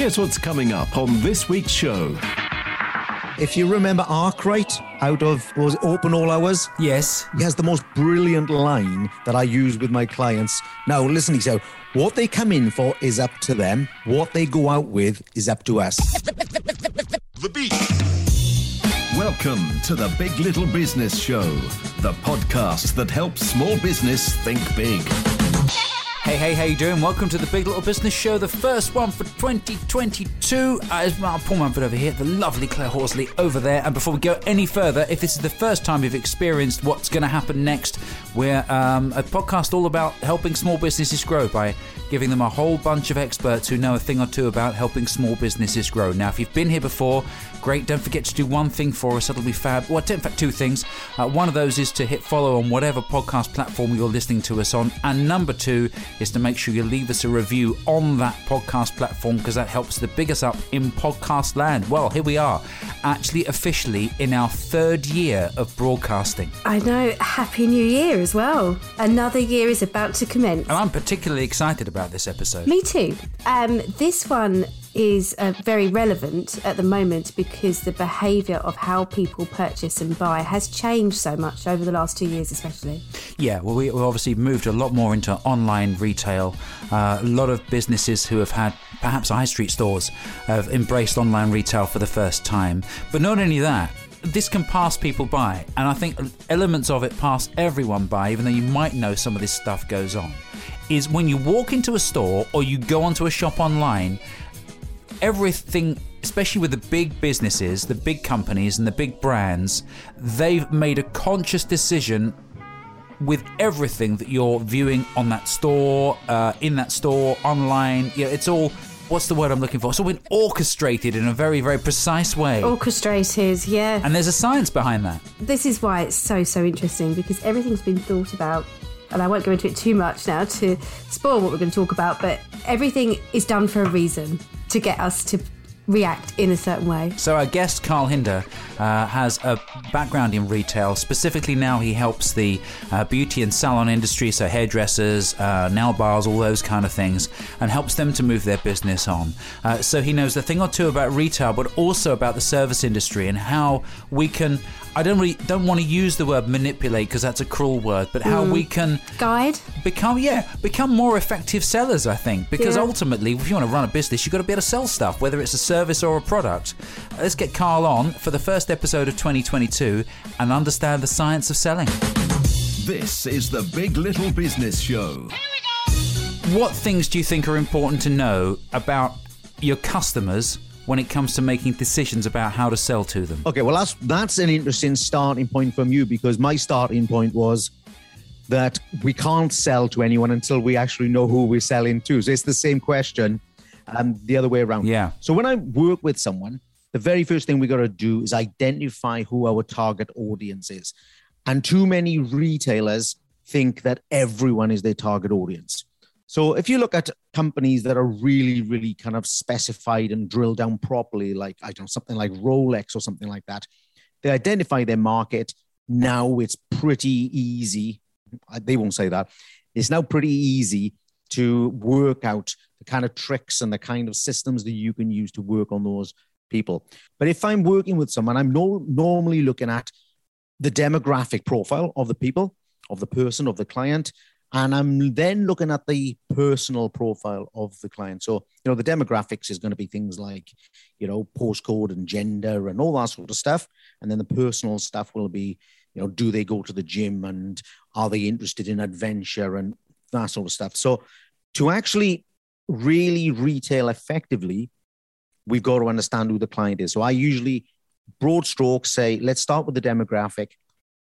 Here's what's coming up on this week's show. If you remember Arkwright out of was it Open All Hours, Yes. he has the most brilliant line that I use with my clients. Now, listen, he said, what they come in for is up to them. What they go out with is up to us. The Beat. Welcome to the Big Little Business Show, the podcast that helps small business think big. Hey, hey, how you doing? Welcome to the Big Little Business Show, the first one for 2022. Uh, Mark Paul Manford over here, the lovely Claire Horsley over there. And before we go any further, if this is the first time you've experienced what's going to happen next, we're um, a podcast all about helping small businesses grow by giving them a whole bunch of experts who know a thing or two about helping small businesses grow. Now, if you've been here before, great. Don't forget to do one thing for us. That'll be fab. Well, in fact, two things. Uh, one of those is to hit follow on whatever podcast platform you're listening to us on. And number two is to make sure you leave us a review on that podcast platform because that helps to big us up in podcast land. Well, here we are, actually officially in our third year of broadcasting. I know. Happy New Year as well. Another year is about to commence. And I'm particularly excited about this episode. Me too. Um, this one is uh, very relevant at the moment because the behaviour of how people purchase and buy has changed so much over the last two years, especially. Yeah, well, we, we obviously moved a lot more into online retail. Uh, a lot of businesses who have had perhaps high street stores have embraced online retail for the first time. But not only that, this can pass people by, and I think elements of it pass everyone by, even though you might know some of this stuff goes on. Is when you walk into a store or you go onto a shop online, everything, especially with the big businesses, the big companies, and the big brands, they've made a conscious decision with everything that you're viewing on that store, uh, in that store, online. Yeah, it's all. What's the word I'm looking for? It's all been orchestrated in a very, very precise way. Orchestrated, yeah. And there's a science behind that. this is why it's so, so interesting because everything's been thought about. And I won't go into it too much now to spoil what we're going to talk about, but everything is done for a reason to get us to react in a certain way. So our guest Carl Hinder uh, has a background in retail. Specifically, now he helps the uh, beauty and salon industry, so hairdressers, uh, nail bars, all those kind of things, and helps them to move their business on. Uh, so he knows a thing or two about retail, but also about the service industry and how we can. I don't really don't want to use the word manipulate because that's a cruel word, but how we can Guide? become yeah become more effective sellers i think because Yeah. ultimately if you want to run a business you've got to be able to sell stuff whether it's a service or a product let's get carl on for the first episode of 2022 and understand the science of selling This is the Big Little Business Show. what things do you think are important to know about your customers when it comes to making decisions about how to sell to them Okay, well, that's that's an interesting starting point from you because my starting point was that we can't sell to anyone until we actually know who we're selling to. So it's the same question, um, the other way around. Yeah. So when I work with someone, the very first thing we got to do is identify who our target audience is. And too many retailers think that everyone is their target audience. So if you look at companies that are really, really kind of specified and drilled down properly, like I don't know, something like Rolex or something like that, they identify their market. Now it's pretty easy. They won't say that. It's now pretty easy to work out the kind of tricks and the kind of systems that you can use to work on those people. But if I'm working with someone, I'm no, normally looking at the demographic profile of the people, of the person, of the client, and I'm then looking at the personal profile of the client. So, you know, the demographics is going to be things like, you know, postcode and gender and all that sort of stuff. And then the personal stuff will be, you know, do they go to the gym and are they interested in adventure and that sort of stuff. So, to actually really retail effectively, we've got to understand who the client is. So, I usually, broad strokes, say, let's start with the demographic,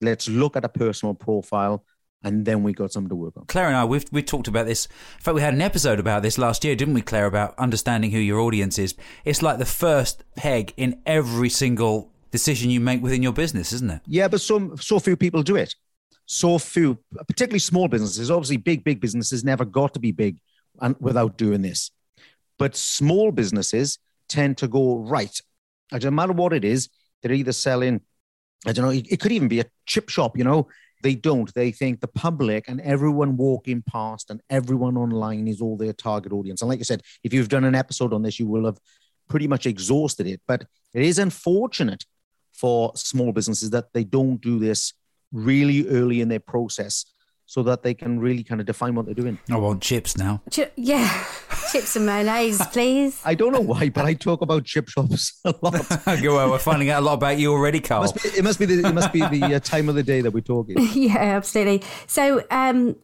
let's look at a personal profile, and then we got something to work on. Claire and I, we've we talked about this. In fact, we had an episode about this last year, didn't we, Claire? About understanding who your audience is. It's like the first peg in every single decision you make within your business, isn't it? Yeah, but so so few people do it. So few, particularly small businesses. Obviously, big big businesses never got to be big and without doing this. But small businesses tend to go right. It doesn't matter what it is. They're either selling. I don't know. It, could even be a chip shop. You know, they don't. They think the public and everyone walking past and everyone online is all their target audience. And like I said, if you've done an episode on this, you will have pretty much exhausted it. But it is unfortunate for small businesses that they don't do this really early in their process so that they can really kind of define what they're doing. I want chips now. Ch- yeah, chips and mayonnaise, please. I don't know why, but I talk about chip shops a lot. well, we're finding out a lot about you already, It Carl. must be, it must be the, it must be the uh, time of the day that we're talking. yeah, absolutely. So, um,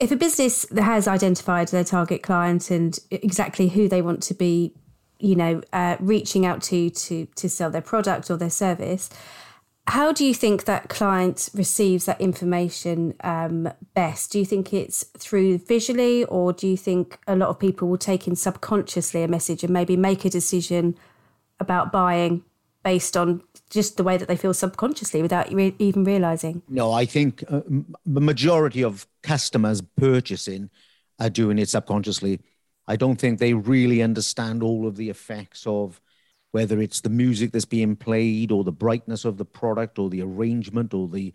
if a business has identified their target client and exactly who they want to be, you know, uh, reaching out to to to sell their product or their service, how do you think that client receives that information um, best? Do you think it's through visually, or do you think a lot of people will take in subconsciously a message and maybe make a decision about buying based on just the way that they feel subconsciously without re- even realizing? No, I think uh, m- the majority of customers purchasing are doing it subconsciously. I don't think they really understand all of the effects of whether it's the music that's being played or the brightness of the product or the arrangement or the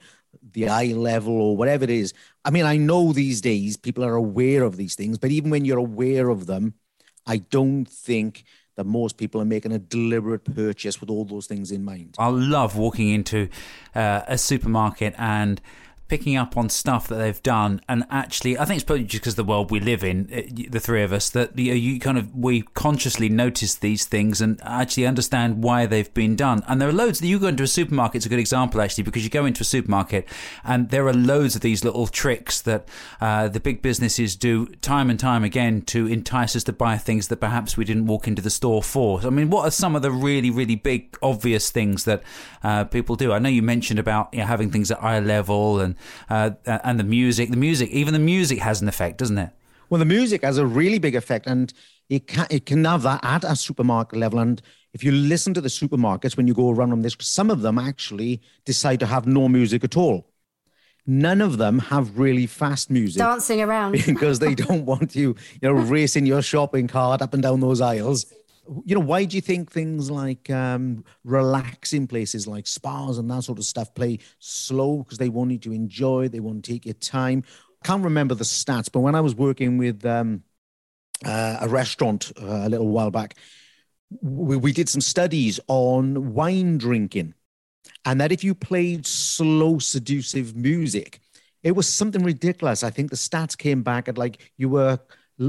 the eye level or whatever it is. I mean, I know these days people are aware of these things, but even when you're aware of them, I don't think that most people are making a deliberate purchase with all those things in mind. I love walking into uh, a supermarket and picking up on stuff that they've done and actually i think it's probably just because the world we live in uh, the three of us that you, you kind of we consciously notice these things and actually understand why they've been done. And there are loads that you go into a supermarket it's a good example actually because you go into a supermarket and there are loads of these little tricks that uh, the big businesses do time and time again to entice us to buy things that perhaps we didn't walk into the store for. I mean what are some of the really really big obvious things that uh, people do? I know you mentioned about you know, having things at eye level and uh, and the music. The music, even the music, has an effect, doesn't it? Well, the music has a really big effect, and it can it can have that at a supermarket level. And if you listen to the supermarkets when you go around on this, some of them actually decide to have no music at all. None of them have really fast music Dancing around. because they don't want you, you know, racing your shopping cart up and down those aisles. You know, why do you think things like um, relaxing places like spas and that sort of stuff play slow? Because they want you to enjoy, they want to take your time. Can't remember the stats, but when I was working with um, uh, a restaurant uh, a little while back, we, we did some studies on wine drinking, and that if you played slow, seductive music, it was something ridiculous. I think the stats came back at like you were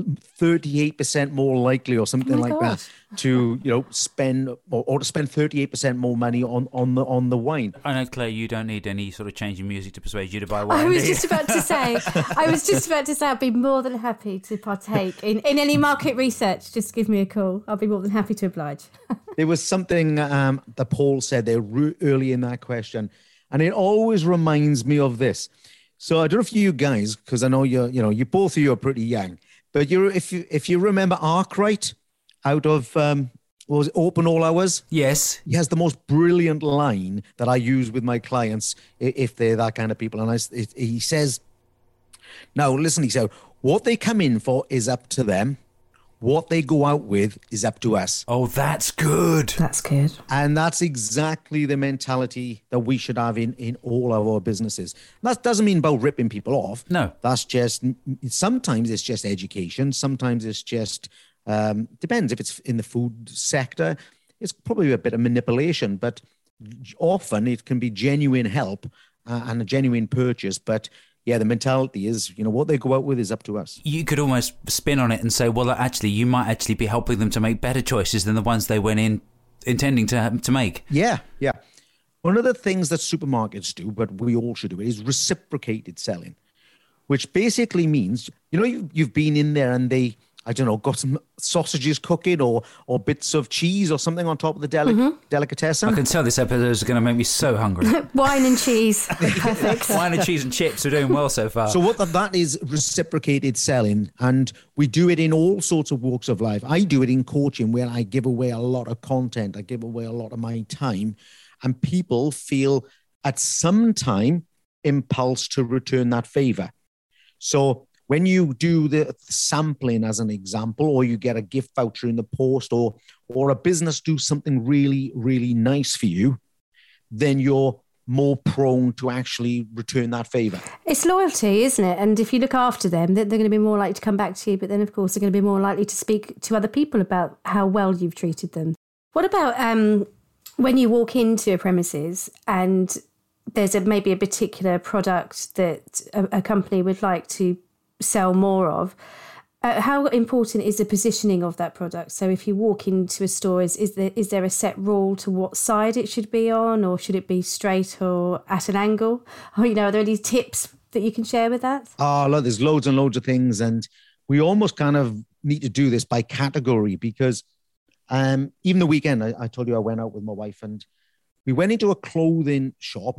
38% more likely or something Oh like God. that to you know spend or, or to spend 38% more money on on the on the wine I know, Claire, you don't need any sort of change in music to persuade you to buy wine. I was just about to say, I was just about to say, I'd be more than happy to partake in, in any market research. Just give me a call. I'll be more than happy to oblige. there was something um, that Paul said there re- early in that question, and it always reminds me of this. So I don't know if you guys, because I know you're, you know, you both of you are pretty young, but you if you if you remember Arkwright out of um, what was it, Open All Hours, yes. he has the most brilliant line that I use with my clients if they're that kind of people, and I, it, he says, "Now listen," he said, "What they come in for is up to them." What they go out with is up to us. Oh, that's good. That's good. And that's exactly the mentality that we should have in, in all of our businesses. That doesn't mean about ripping people off. No. That's just, sometimes it's just education. Sometimes it's just, um, depends if it's in the food sector, it's probably a bit of manipulation, but often it can be genuine help uh, and a genuine purchase. But yeah, the mentality is, you know, what they go out with is up to us. You could almost spin on it and say, well, actually, you might actually be helping them to make better choices than the ones they went in intending to to make. Yeah, yeah. One of the things that supermarkets do, but we all should do it, is reciprocated selling, which basically means, you know, you've, you've been in there and they, I don't know, got some sausages cooking or or bits of cheese or something on top of the deli- mm-hmm. delicatessen. I can tell this episode is going to make me so hungry. Wine and cheese. Perfect. Wine and cheese and chips are doing well so far. So what that, that is reciprocated selling, and we do it in all sorts of walks of life. I do it in coaching where I give away a lot of content, I give away a lot of my time, and people feel at some time impulse to return that favor. So when you do the sampling as an example, or you get a gift voucher in the post, or or a business do something really really nice for you, then you're more prone to actually return that favor. It's loyalty, isn't it? And if you look after them, they're, going to be more likely to come back to you. But then, of course, they're going to be more likely to speak to other people about how well you've treated them. What about um, when you walk into a premises and there's a, maybe a particular product that a, a company would like to sell more of? Uh, how important is the positioning of that product? So, if you walk into a store, is, is there is there a set rule to what side it should be on, or should it be straight or at an angle? Or you know, are there any tips that you can share with that? Oh, look, there's loads and loads of things, and we almost kind of need to do this by category because um, even the weekend, I, I told you I went out with my wife, and we went into a clothing shop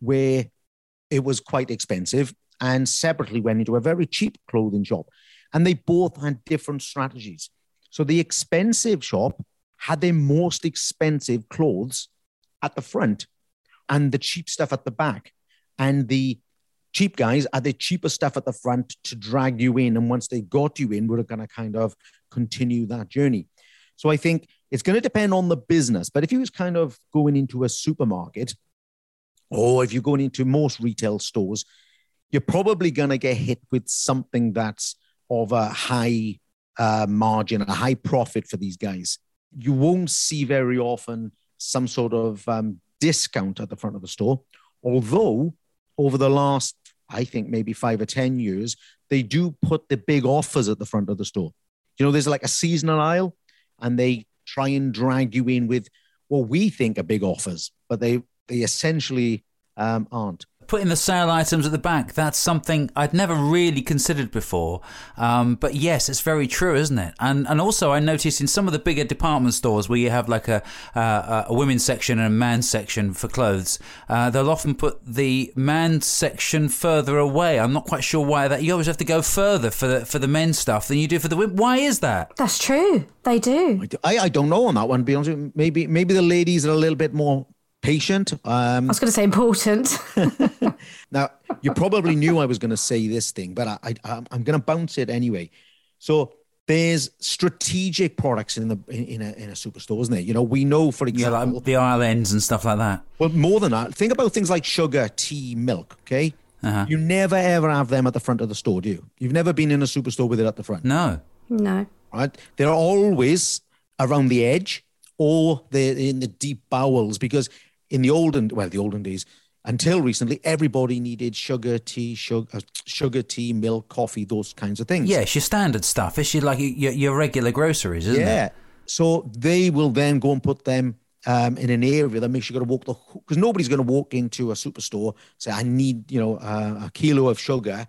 where it was quite expensive, and separately went into a very cheap clothing shop and they both had different strategies. So the expensive shop had their most expensive clothes at the front and the cheap stuff at the back. And the cheap guys had the cheaper stuff at the front to drag you in. And once they got you in, we're going to kind of continue that journey. So I think it's going to depend on the business. But if you was kind of going into a supermarket or if you're going into most retail stores, you're probably going to get hit with something that's of a high uh, margin, a high profit for these guys. You won't see very often some sort of um, discount at the front of the store. Although over the last, I think maybe five or 10 years, they do put the big offers at the front of the store. You know, there's like a seasonal aisle and they try and drag you in with what we think are big offers, but they, they essentially um, aren't putting the sale items at the back that's something i'd never really considered before. Um, but yes it's very true isn't it? And and also i noticed in some of the bigger department stores where you have like a uh, a women's section and a man's section for clothes uh, they'll often put the man's section further away. I'm not quite sure why that you always have to go further for the for the men's stuff than you do for the women. Why is that? That's true. They do. I, I don't know on that one be honest maybe maybe the ladies are a little bit more patient. Um, I was going to say important. now, you probably knew I was going to say this thing, but I, I, I'm going to bounce it anyway. So there's strategic products in the in a in a superstore, isn't there? You know, we know for example yeah, like the aisle ends and stuff like that. Well, more than that, think about things like sugar, tea, milk. Okay, uh-huh. you never ever have them at the front of the store, do you? You've never been in a superstore with it at the front. No, no. Right? They're always around the edge or they're in the deep bowels because in the olden, well, the olden days, until recently, everybody needed sugar, tea, sugar, uh, sugar, tea, milk, coffee, those kinds of things. Yeah, it's your standard stuff. It's your, like your, your regular groceries, isn't it? yeah. it? So they will then go and put them um, in an area that makes you got to walk the because nobody's going to walk into a superstore say I need you know uh, a kilo of sugar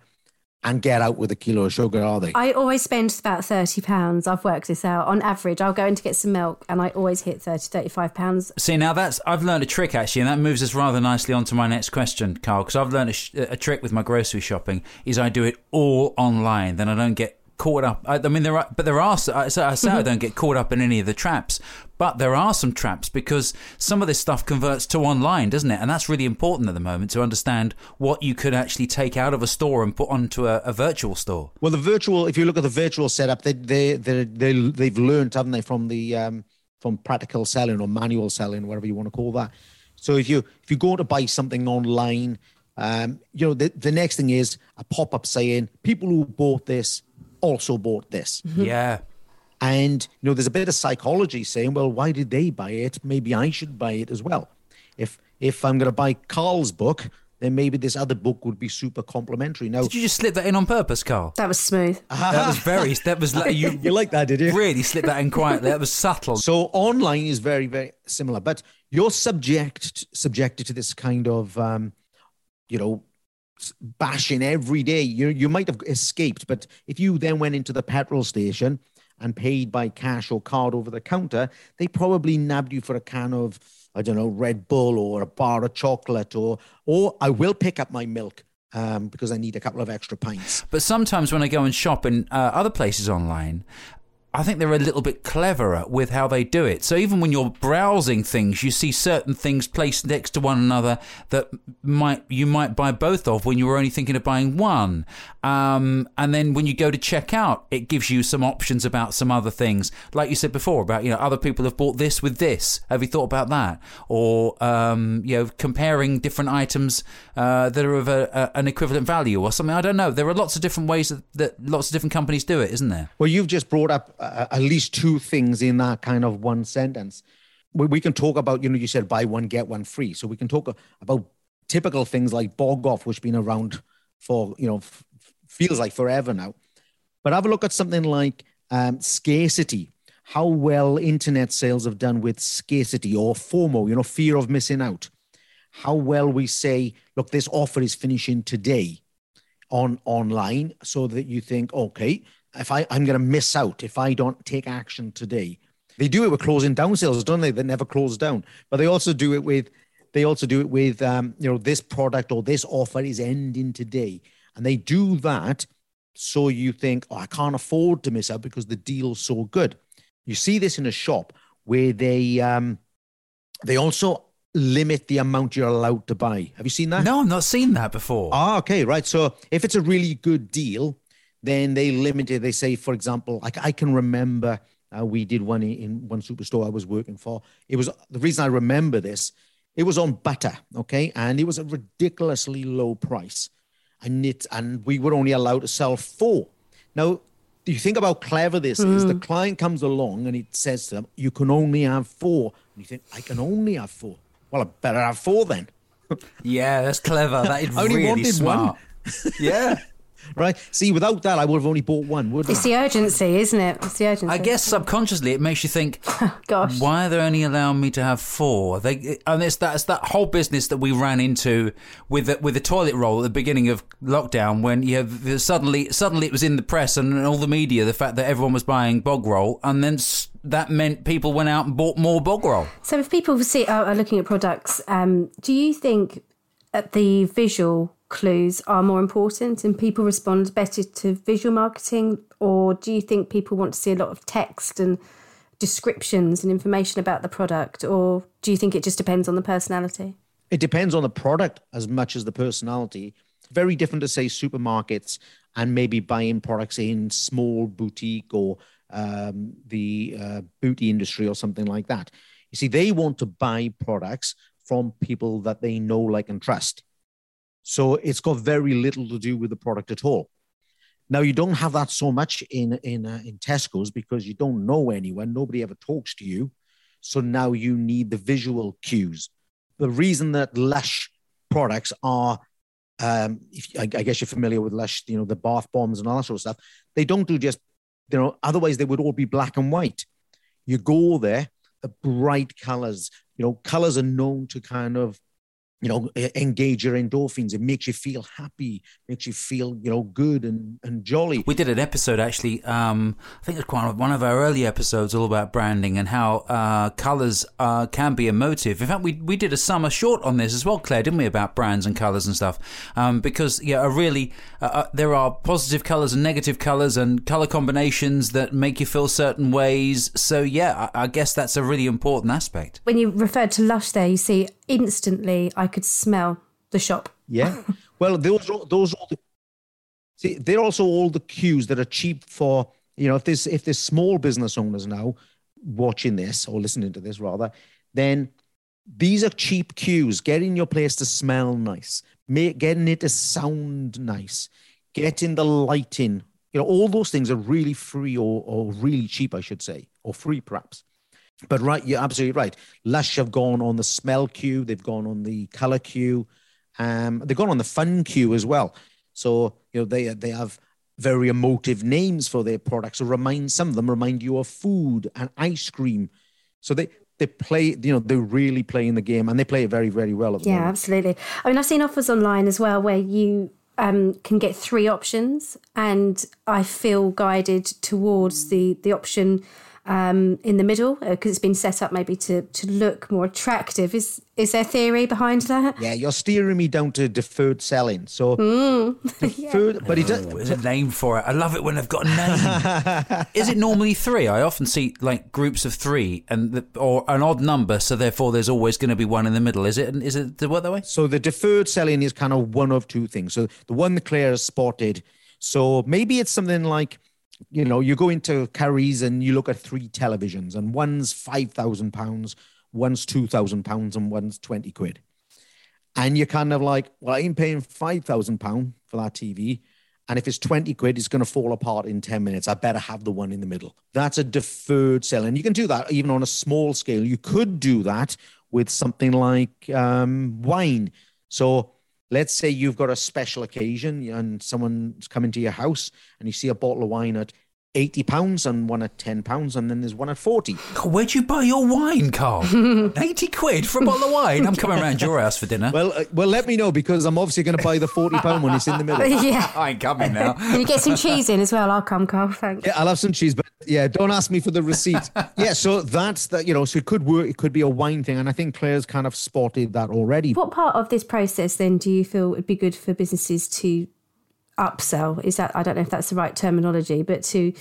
and get out with a kilo of sugar, are they? I always spend about £30. I've worked this out. On average, I'll go in to get some milk and I always hit 30 £35. See, now that's, I've learned a trick actually, and that moves us rather nicely on to my next question, Carl, because I've learned a, sh- a trick with my grocery shopping is I do it all online. Then I don't get caught up. I, I mean, there are, but there are. I, I say I mm-hmm. don't get caught up in any of the traps, but there are some traps because some of this stuff converts to online, doesn't it? And that's really important at the moment to understand what you could actually take out of a store and put onto a, a virtual store. Well, the virtual, if you look at the virtual setup, they they they, they they've learned, haven't they, from the um, from practical selling or manual selling, whatever you want to call that. So if you if you go to buy something online. Um, you know, the, the next thing is a pop up saying people who bought this also bought this. Mm-hmm. Yeah. And, you know, there's a bit of psychology saying, well, why did they buy it? Maybe I should buy it as well. If if I'm going to buy Carl's book, then maybe this other book would be super complimentary. Now, did you just slip that in on purpose, Carl? That was smooth. that was very. That was like you. you like that, did you? Really slipped that in quietly. That was subtle. So online is very very similar, but you're subject subjected to this kind of, um, you know, bashing every day. You you might have escaped, but if you then went into the petrol station and paid by cash or card over the counter, they probably nabbed you for a can of I don't know Red Bull or a bar of chocolate or or I will pick up my milk. Um, because I need a couple of extra pints. But sometimes when I go and shop in uh, other places online, I think they're a little bit cleverer with how they do it. So even when you're browsing things, you see certain things placed next to one another that might you might buy both of when you were only thinking of buying one. Um, and then when you go to check out, it gives you some options about some other things, like you said before about you know other people have bought this with this. Have you thought about that? Or um, you know comparing different items uh, that are of a, a, an equivalent value or something. I don't know. There are lots of different ways that, that lots of different companies do it, isn't there? Well, you've just brought up uh, at least two things in that kind of one sentence. We, we can talk about, you know, you said buy one, get one free. So we can talk about typical things like bog off, which has been around for, you know, f- feels like forever now. But have a look at something like um, scarcity, how well internet sales have done with scarcity or FOMO, you know, fear of missing out. How well we say, look, this offer is finishing today on online so that you think, okay, if I, I'm going to miss out if I don't take action today. They do it with closing down sales, don't they? They never close down, but they also do it with they also do it with um, you know this product or this offer is ending today, and they do that so you think, oh, I can't afford to miss out because the deal's so good. You see this in a shop where they um, they also limit the amount you're allowed to buy. Have you seen that? No, I've not seen that before. Ah, okay, right. So if it's a really good deal, then they limit it. They say, for example, like I can remember uh, we did one in one superstore I was working for. It was the reason I remember this. It was on butter, okay, and it was a ridiculously low price, and it and we were only allowed to sell four. Now, you think about how clever this mm. is? The client comes along and it says to them, "You can only have four. and you think, "I can only have four. Well, I better have four then." yeah, that's clever. That is really smart. yeah right? See, without that, I would have only bought one, wouldn't it's I? the urgency, isn't it? It's the urgency. I guess subconsciously it makes you think, gosh, why are they only allowing me to have four? They and it's that it's that whole business that we ran into with the, with the toilet roll at the beginning of lockdown when you have suddenly suddenly it was in the press and all the media the fact that everyone was buying bog roll and then that meant people went out and bought more bog roll. So if people see are looking at products, um, do you think at the visual clues are more important and people respond better to visual marketing? Or do you think people want to see a lot of text and descriptions and information about the product? Or do you think it just depends on the personality? It depends on the product as much as the personality. Very different to say supermarkets and maybe buying products in small boutique or um, the uh, booty industry or something like that. You see, they want to buy products from people that they know, like, and trust. So it's got very little to do with the product at all. Now you don't have that so much in in uh, in Tesco's because you don't know anyone. Nobody ever talks to you. So now you need the visual cues. The reason that Lush products are, um, if, I, I guess you're familiar with Lush, you know the bath bombs and all that sort of stuff. They don't do just, you know. Otherwise, they would all be black and white. You go there, the bright colors. You know, colors are known to kind of you know engage your endorphins. It makes you feel happy makes you feel you know good and, and jolly. We did an episode actually um, i think it's quite one of our early episodes all about branding and how uh, colors uh, can be emotive. In fact we, we did a summer short on this as well claire didn't we about brands and colors and stuff? Um, because yeah a really uh, uh, there are positive colors and negative colors and color combinations that make you feel certain ways. So yeah I, I guess that's a really important aspect. When you referred to lush there you see instantly I could smell the shop. Yeah. Well, those those all the, see they're also all the cues that are cheap for you know if there's if there's small business owners now watching this or listening to this rather, then these are cheap cues. Getting your place to smell nice, make, getting it to sound nice, getting the lighting. You know, all those things are really free or, or really cheap, I should say, or free perhaps. But right, you're absolutely right. Lush have gone on the smell cue, they've gone on the color cue, um, they've gone on the fun cue as well. So you know they they have very emotive names for their products. So remind some of them remind you of food and ice cream. So they they play, you know, they really play in the game and they play it very, very well. Yeah, moment. absolutely. I mean, I've seen offers online as well where you um, can get three options, and I feel guided towards the the option um, in the middle because it's been set up maybe to to look more attractive. Is is there theory behind that? Yeah, you're steering me down to deferred selling. So deferred, but it does. There's a name for it. I love it when I've got a name. Is it normally three? I often see like groups of three and the, or an odd number, so therefore there's always going to be one in the middle. Is it? Is it the what that way? So the deferred selling is kind of one of two things. So the one that Claire has spotted. So maybe it's something like, you know, you go into Currys and you look at three televisions, and one's five thousand pounds, one's two thousand pounds, and one's twenty quid. And you're kind of like, well, I'm paying five thousand pound for that TV, and if it's twenty quid, it's going to fall apart in ten minutes. I better have the one in the middle. That's a deferred sell, and you can do that even on a small scale. You could do that with something like um, wine. So let's say you've got a special occasion and someone's coming to your house and you see a bottle of wine at 80 pounds and one at 10 pounds and then there's one at 40 Where'd you buy your wine, Carl? Eighty quid for a bottle of wine. I'm coming round your house for dinner. well uh, well let me know because i'm obviously going to buy the 40 pound one it's in the middle yeah. I ain't coming now. Can you get some cheese in as well? I'll come, Carl. Thanks. yeah i'll have some cheese but yeah don't ask me for the receipt yeah so that's that you know so it could work it could be a wine thing and i think claire's kind of spotted that already What part of this process then do you feel would be good for businesses to upsell? Is that I don't know if that's the right terminology, but to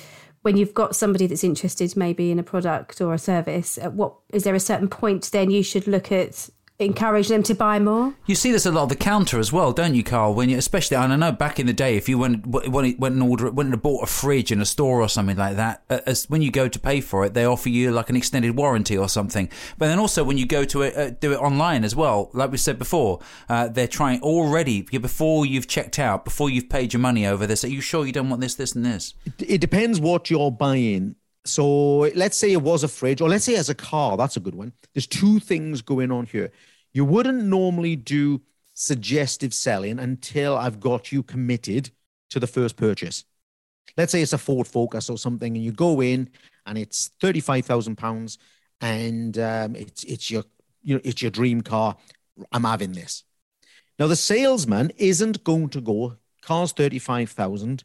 when you've got somebody that's interested maybe in a product or a service, at what is there a certain point then you should look at encourage them to buy more? You see this a lot of the counter as well, don't you, Carl? When you, especially, and I know back in the day, if you went went, went and order, went and bought a fridge in a store or something like that, uh, as when you go to pay for it, they offer you like an extended warranty or something. But then also when you go to it, uh, do it online as well, like we said before, uh, they're trying already before you've checked out, before you've paid your money over this. Are you sure you don't want this, this, and this? it depends what you're buying. So let's say it was a fridge, or let's say as a car. That's a good one. There's two things going on here. You wouldn't normally do suggestive selling until I've got you committed to the first purchase. Let's say it's a Ford Focus or something, and you go in and it's thirty-five thousand pounds, and um, it's it's your you know it's your dream car. I'm having this. Now the salesman isn't going to go. Car's thirty-five thousand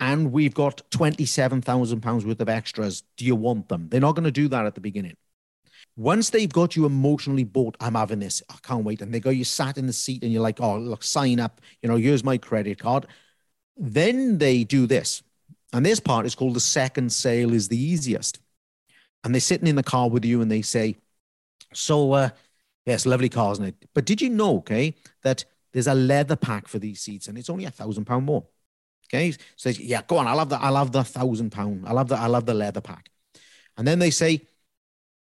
and we've got £27,000 worth of extras. Do you want them? They're not going to do that at the beginning. Once they've got you emotionally bought, I'm having this, I can't wait. And they go, you sat in the seat and you're like, oh, look, sign up, you know, here's my credit card. Then they do this. And this part is called the second sale is the easiest. And they're sitting in the car with you and they say, so, uh, yes, lovely car, isn't it? But did you know, okay, that there's a leather pack for these seats and it's only a thousand pound more. Okay. So yeah, go on. I love the I'll have the thousand pound. I love the I'll have the leather pack. And then they say,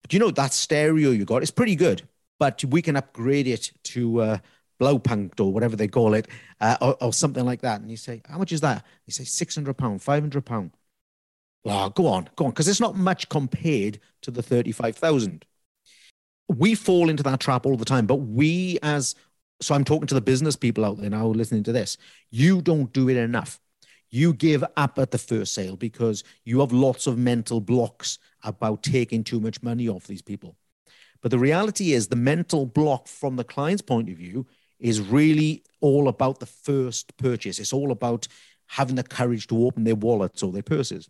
Do you know that stereo you got? It's pretty good, but we can upgrade it to uh Blaupunkt or whatever they call it, uh, or, or something like that. And you say, How much is that? You say six hundred pound, five hundred pound. Well, go on, go on, because it's not much compared to the thirty-five thousand. We fall into that trap all the time, but we as so I'm talking to the business people out there now listening to this. You don't do it enough you give up at the first sale because you have lots of mental blocks about taking too much money off these people. But the reality is, the mental block from the client's point of view is really all about the first purchase. It's all about having the courage to open their wallets or their purses.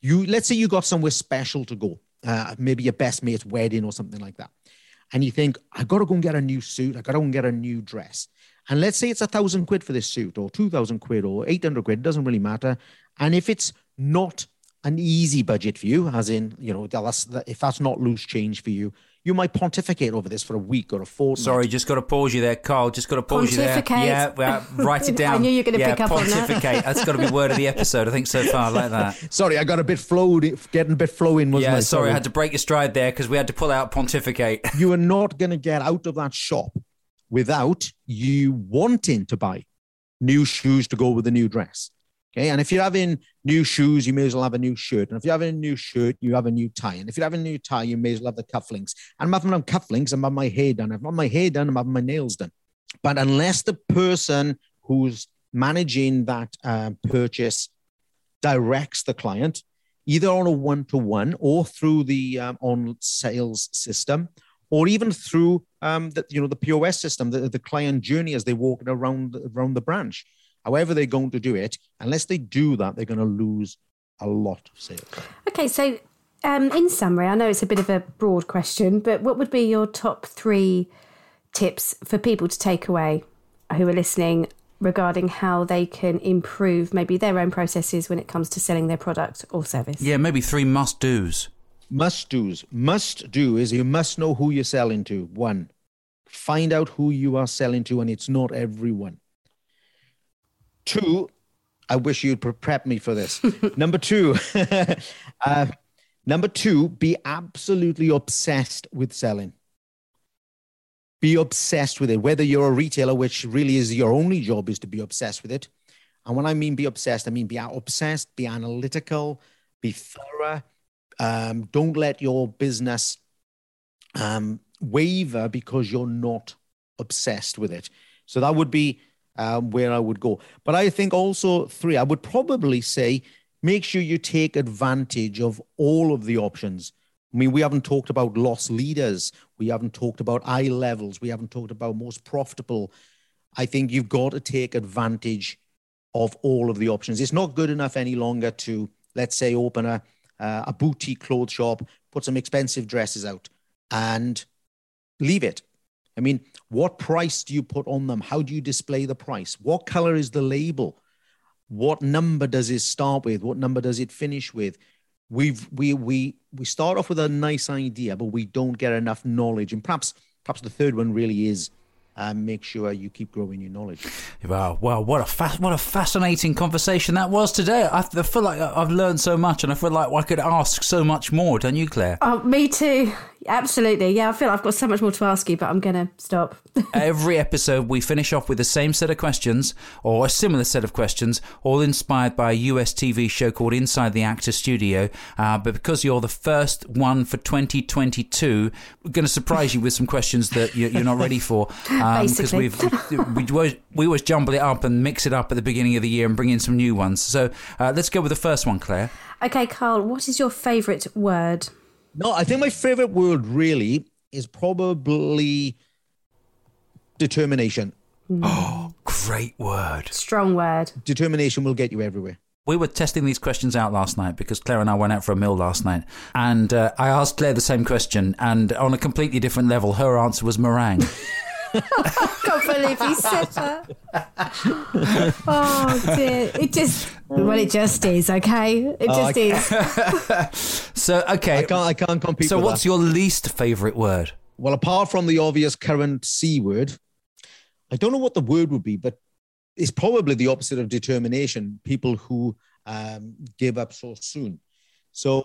You let's say you got somewhere special to go, uh, maybe your best mate's wedding or something like that, and you think, I got to go and get a new suit. I got to go and get a new dress. And let's say it's a thousand quid for this suit, or two thousand quid, or eight hundred quid. It doesn't really matter. And if it's not an easy budget for you, as in, you know, that's, if that's not loose change for you, you might pontificate over this for a week or a fortnight. Sorry, just got to pause you there, Carl. Just got to pause you there. Pontificate. Yeah, well, write it down. I knew you were gonna yeah, pick up on that. pontificate. That's got to be word of the episode. I think so far, I like that. Sorry, I got a bit flowed, getting a bit flowing, wasn't Yeah, I? sorry, I had to break your stride there because we had to pull out pontificate. you are not going to get out of that shop without you wanting to buy new shoes to go with a new dress. Okay. And if you're having new shoes, you may as well have a new shirt. And if you're having a new shirt, you have a new tie. And if you're having a new tie, you may as well have the cufflinks. And I'm having cufflinks, I'm having my hair done. I've got my hair done, I'm having my nails done. But unless the person who's managing that uh, purchase directs the client, either on a one to one or through the um, on sales system, or even through um, the you know the POS system, the, the client journey as they walk around around the branch. However, they're going to do it, unless they do that, they're going to lose a lot of sales. Okay, so Um, in summary, I know it's a bit of a broad question, but what would be your top three tips for people to take away who are listening regarding how they can improve maybe their own processes when it comes to selling their product or service? Yeah, maybe three must dos. Must do's. Must do is you must know who you're selling to. One, find out who you are selling to, and it's not everyone. Two, I wish you'd prep me for this. number two, uh, number two, be absolutely obsessed with selling. Be obsessed with it. Whether you're a retailer, which really is your only job, is to be obsessed with it. And when I mean be obsessed, I mean be obsessed, be analytical, be thorough. Um, don't let your business um, waver because you're not obsessed with it. So that would be um, where I would go. But I think also three, I would probably say make sure you take advantage of all of the options. I mean, we haven't talked about loss leaders. We haven't talked about eye levels. We haven't talked about most profitable. I think you've got to take advantage of all of the options. It's not good enough any longer to, let's say, open a, uh, a boutique clothes shop, put some expensive dresses out, and leave it. I mean, what price do you put on them? How do you display the price? What color is the label? What number does it start with? What number does it finish with? We've we we we start off with a nice idea, but we don't get enough knowledge. And perhaps perhaps the third one really is um, make sure you keep growing your knowledge. Wow, wow, what a fa- what a fascinating conversation that was today. I, I feel like I've learned so much, and I feel like I could ask so much more. Don't you, Claire? Oh, me too. Absolutely. Yeah, I feel I've got so much more to ask you, but I'm going to stop. Every episode, we finish off with the same set of questions or a similar set of questions, all inspired by a US TV show called Inside the Actor Studio. Uh, but because you're the first one for 2022, we're going to surprise you with some questions that you're, you're not ready for. Um, Because we've we, we, always, we always jumble it up and mix it up at the beginning of the year and bring in some new ones. So uh, let's go with the first one, Claire. okay, Carl, what is your favourite word? No, I think my favorite word really is probably determination. Oh, great word. Strong word. Determination will get you everywhere. We were testing these questions out last night because Claire and I went out for a meal last night. And uh, I asked Claire the same question. And on a completely different level, her answer was meringue. can't believe you said that. oh dear. It just well it just is, okay? It Oh, just I is. so, okay. I can't. I can't compete. So, with what's that. your least favourite word? well? Apart from the obvious current c word, I don't know what the word would be, but it's probably the opposite of determination. People who um, give up so soon. So,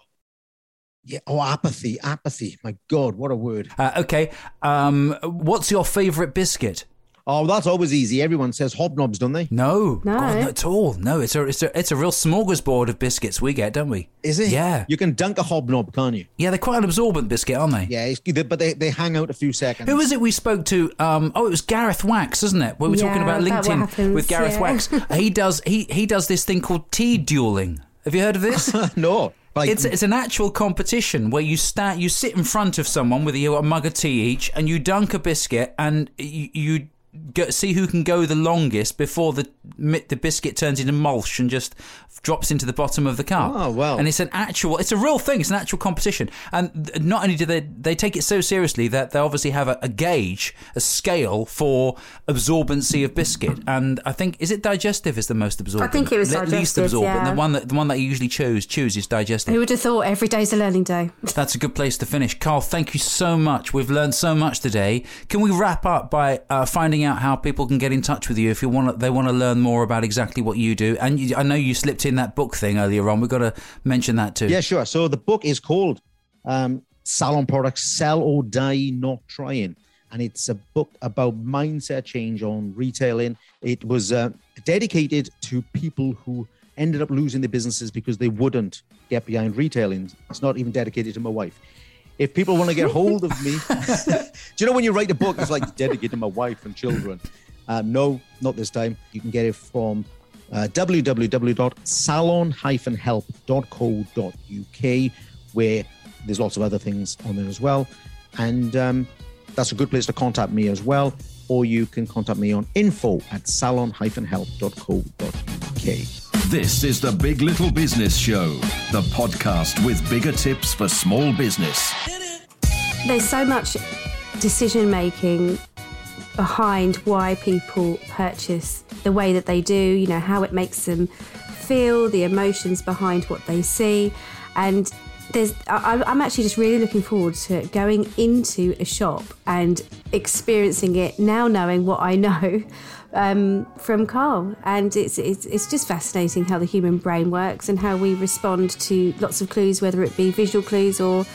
yeah. Oh, apathy. Apathy. My God, what a word. Uh, okay. Um, what's your favourite biscuit? Oh, that's always easy. Everyone says hobnobs, don't they? No, No. God, not at all. No, it's a, it's a it's a real smorgasbord of biscuits we get, don't we? Is it? Yeah. You can dunk a hobnob, can't you? Yeah, they're quite an absorbent biscuit, aren't they? Yeah, it's, but they, they hang out a few seconds. Who was it we spoke to? Um, oh, it was Gareth Wax, isn't it? We were talking Yeah, about about LinkedIn happens, with Gareth yeah. Wax. He does he he does this thing called tea dueling. Have you heard of this? no. Like, It's it's an actual competition where you stand, you sit in front of someone with a, a mug of tea each, and you dunk a biscuit, and you, you go, see who can go the longest before the the biscuit turns into mulch and just drops into the bottom of the cup. Oh, wow. And it's an actual, it's a real thing. It's an actual competition, and th- not only do they they take it so seriously that they obviously have a, a gauge, a scale for absorbency of biscuit, and I think is it digestive is the most absorbent. I think it was Le- least absorbent. yeah. The one that the one that you usually choose choose is digestive. Who would have thought every day's a learning day? That's a good place to finish. Carl, thank you so much. We've learned so much today. Can we wrap up by uh, finding out how people can get in touch with you if you want they want to learn more about exactly what you do? And you, I know you slipped in that book thing earlier on. We've got to mention that too. Yeah, sure. So the book is called um, Salon Products Sell or Die Not Trying. And it's a book about mindset change on retailing. It was uh, dedicated to people who ended up losing their businesses because they wouldn't get behind retailing. It's not even dedicated to my wife. If people want to get hold of me, do you know when you write a book, it's like dedicated to my wife and children? Um, no, not this time. You can get it from uh, www.salon-help.co.uk, where there's lots of other things on there as well. And um, that's a good place to contact me as well. Or you can contact me on info at salon-help.co.uk. This is the Big Little Business Show, the podcast with bigger tips for small business. There's so much decision making behind why people purchase the way that they do, you know, how it makes them feel, the emotions behind what they see. And there's, I, I'm actually just really looking forward to going into a shop and experiencing it now, knowing what I know um, from Carl. And it's, it's, it's just fascinating how the human brain works and how we respond to lots of clues, whether it be visual clues or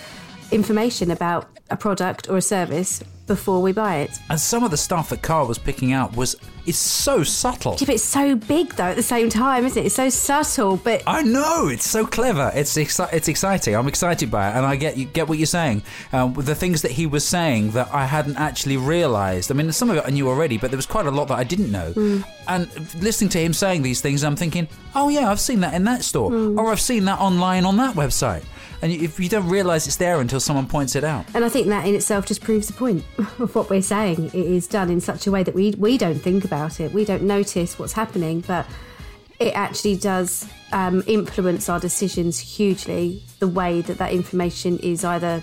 information about a product or a service before we buy it. And some of the stuff that Carl was picking out was is so subtle. Yeah, but it's so big though at the same time, isn't it? It's so subtle, but I know it's so clever. It's exci- it's exciting. I'm excited by it, and I get you get what you're saying. Um, the things that he was saying that I hadn't actually realised. I mean, some of it I knew already, but there was quite a lot that I didn't know. And listening to him saying these things, I'm thinking, oh yeah, I've seen that in that store, or I've seen that online on that website. And if you don't realise it's there until someone points it out. and I think that in itself just proves the point of what we're saying. It is done in such a way that we we don't think about it, we don't notice what's happening, but it actually does um, influence our decisions hugely. The way that that information is either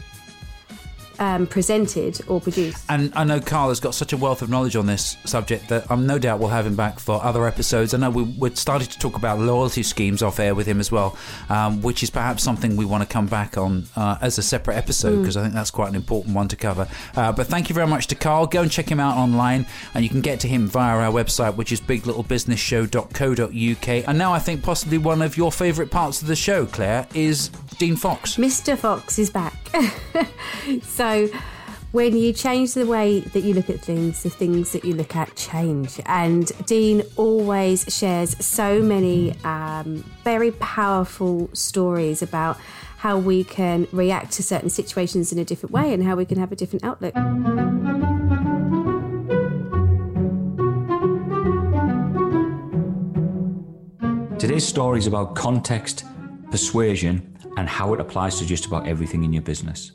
um, presented or produced. And I know Carl has got such a wealth of knowledge on this subject that I'm no doubt we'll have him back for other episodes. I know we, we're starting to talk about loyalty schemes off air with him as well, um, which is perhaps something we want to come back on uh, as a separate episode because I think that's quite an important one to cover. Uh, but thank you very much to Carl. Go and check him out online, and you can get to him via our website, which is biglittlebusinessshow.co.uk. And now I think possibly one of your favourite parts of the show, Claire, is Dean Fox. Mr. Fox is back. so, when you change the way that you look at things, the things that you look at change. And Dean always shares so many um, very powerful stories about how we can react to certain situations in a different way and how we can have a different outlook. Today's story is about context, persuasion, and how it applies to just about everything in your business.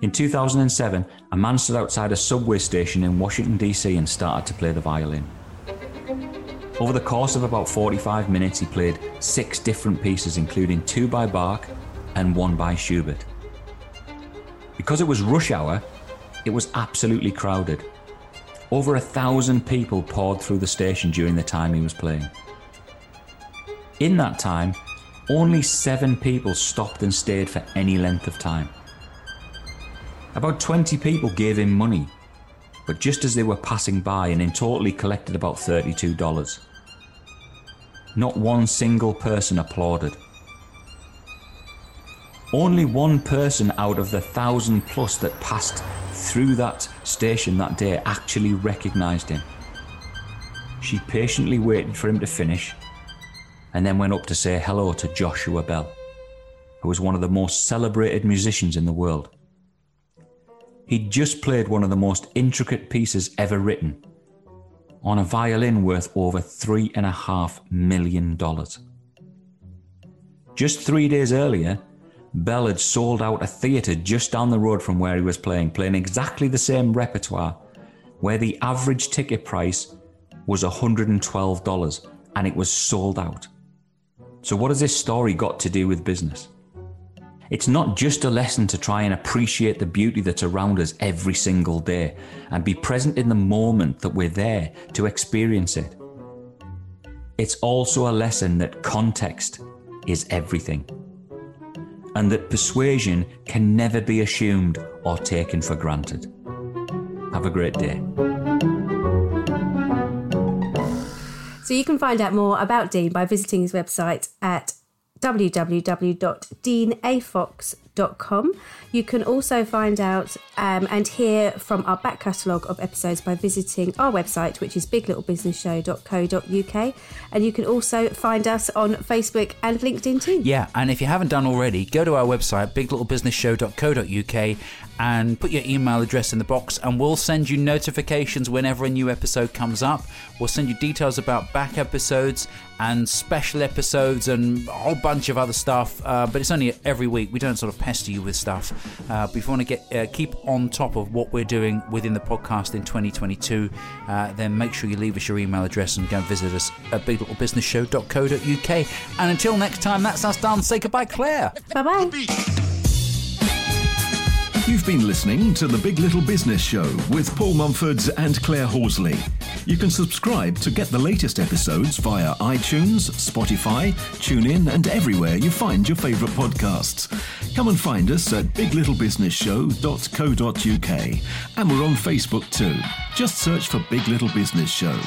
In 2007, a man stood outside a subway station in Washington, D.C., and started to play the violin. Over the course of about 45 minutes, he played six different pieces, including two by Bach and one by Schubert. Because it was rush hour, it was absolutely crowded. Over a thousand people poured through the station during the time he was playing. In that time, only seven people stopped and stayed for any length of time. About 20 people gave him money, but just as they were passing by and in total he collected about $32. Not one single person applauded. Only one person out of the thousand plus that passed through that station that day actually recognized him. She patiently waited for him to finish and then went up to say hello to Joshua Bell, who was one of the most celebrated musicians in the world. He'd just played one of the most intricate pieces ever written on a violin worth over three and a half million dollars. Just three days earlier, Bell had sold out a theatre just down the road from where he was playing, playing exactly the same repertoire, where the average ticket price was $112 and it was sold out. So, what has this story got to do with business? It's not just a lesson to try and appreciate the beauty that's around us every single day and be present in the moment that we're there to experience it. It's also a lesson that context is everything and that persuasion can never be assumed or taken for granted. Have a great day. So you can find out more about Dean by visiting his website at www.deanafox.com. You can also find out um, and hear from our back catalogue of episodes by visiting our website, which is biglittlebusinessshow.co.uk. And you can also find us on Facebook and LinkedIn too. Yeah, and if you haven't done already, go to our website, biglittlebusinessshow.co.uk, and put your email address in the box, and we'll send you notifications whenever a new episode comes up. We'll send you details about back episodes and special episodes and a whole bunch of other stuff, uh, but it's only every week. We don't sort of pester you with stuff. Uh, but if you want to get uh, keep on top of what we're doing within the podcast in 2022, uh, then make sure you leave us your email address and go visit us at biglittlebusinessshow.co.uk. And until next time, that's us done. Say goodbye, Claire. Bye bye. You've been listening to The Big Little Business Show with Paul Mumfords and Claire Horsley. You can subscribe to get the latest episodes via iTunes, Spotify, TuneIn, and everywhere you find your favourite podcasts. Come and find us at biglittlebusinessshow.co.uk. And we're on Facebook too. Just search for Big Little Business Show.